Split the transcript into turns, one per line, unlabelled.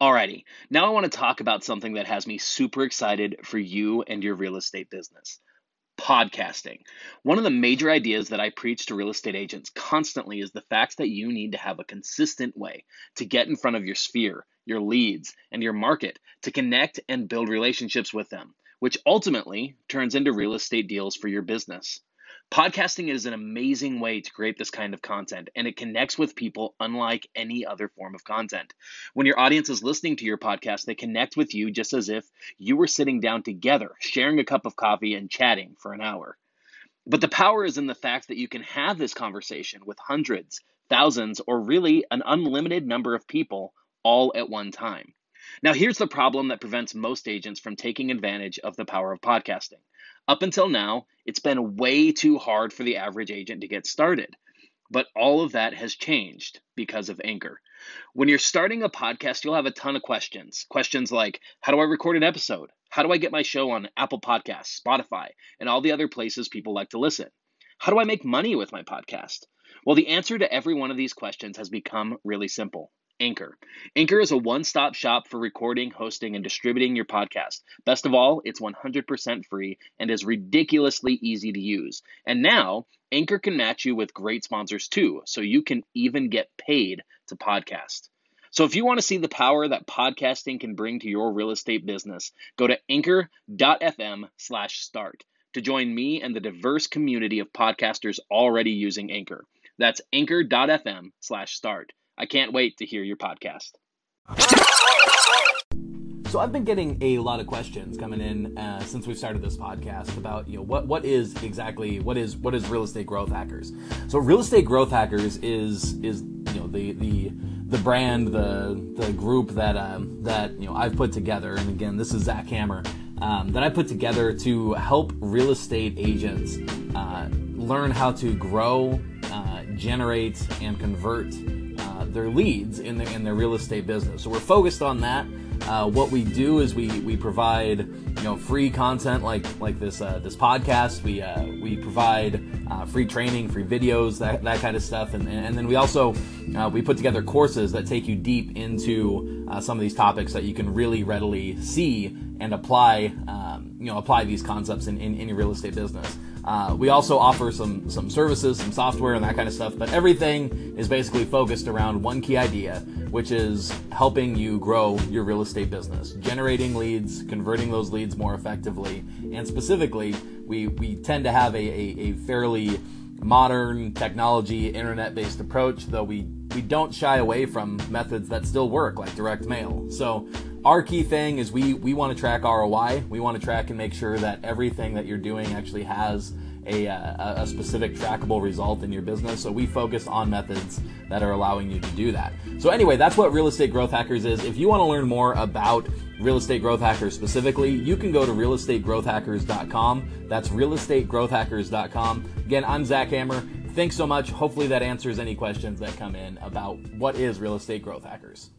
Alrighty, now I want to talk about something that has me super excited for you and your real estate business podcasting. One of the major ideas that I preach to real estate agents constantly is the fact that you need to have a consistent way to get in front of your sphere, your leads, and your market to connect and build relationships with them, which ultimately turns into real estate deals for your business. Podcasting is an amazing way to create this kind of content, and it connects with people unlike any other form of content. When your audience is listening to your podcast, they connect with you just as if you were sitting down together, sharing a cup of coffee and chatting for an hour. But the power is in the fact that you can have this conversation with hundreds, thousands, or really an unlimited number of people all at one time. Now, here's the problem that prevents most agents from taking advantage of the power of podcasting. Up until now, it's been way too hard for the average agent to get started. But all of that has changed because of Anchor. When you're starting a podcast, you'll have a ton of questions. Questions like How do I record an episode? How do I get my show on Apple Podcasts, Spotify, and all the other places people like to listen? How do I make money with my podcast? Well, the answer to every one of these questions has become really simple Anchor. Anchor is a one stop shop for recording, hosting, and distributing your podcast. Best of all, it's 100% free and is ridiculously easy to use. And now, Anchor can match you with great sponsors too, so you can even get paid to podcast. So if you want to see the power that podcasting can bring to your real estate business, go to anchor.fm slash start to join me and the diverse community of podcasters already using Anchor. That's anchor.fm slash start. I can't wait to hear your podcast.
So I've been getting a lot of questions coming in uh, since we started this podcast about you know what what is exactly what is what is real estate growth hackers. So real estate growth hackers is is you know the the the brand the the group that um, that you know I've put together and again this is Zach Hammer um, that I put together to help real estate agents uh, learn how to grow, generate, and convert their leads in their in their real estate business. So we're focused on that. Uh, what we do is we we provide you know free content like like this uh, this podcast. We uh, we provide uh, free training, free videos, that that kind of stuff, and and then we also uh, we put together courses that take you deep into uh, some of these topics that you can really readily see and apply um, you know apply these concepts in, in, in your real estate business. Uh, we also offer some some services, some software, and that kind of stuff. But everything is basically focused around one key idea, which is helping you grow your real estate business, generating leads, converting those leads more effectively, and specifically, we we tend to have a, a, a fairly modern technology, internet-based approach, though we we don't shy away from methods that still work, like direct mail. So our key thing is we we want to track ROI. We want to track and make sure that everything that you're doing actually has a, uh, a, specific trackable result in your business. So we focus on methods that are allowing you to do that. So anyway, that's what Real Estate Growth Hackers is. If you want to learn more about Real Estate Growth Hackers specifically, you can go to realestategrowthhackers.com. That's realestategrowthhackers.com. Again, I'm Zach Hammer. Thanks so much. Hopefully that answers any questions that come in about what is Real Estate Growth Hackers.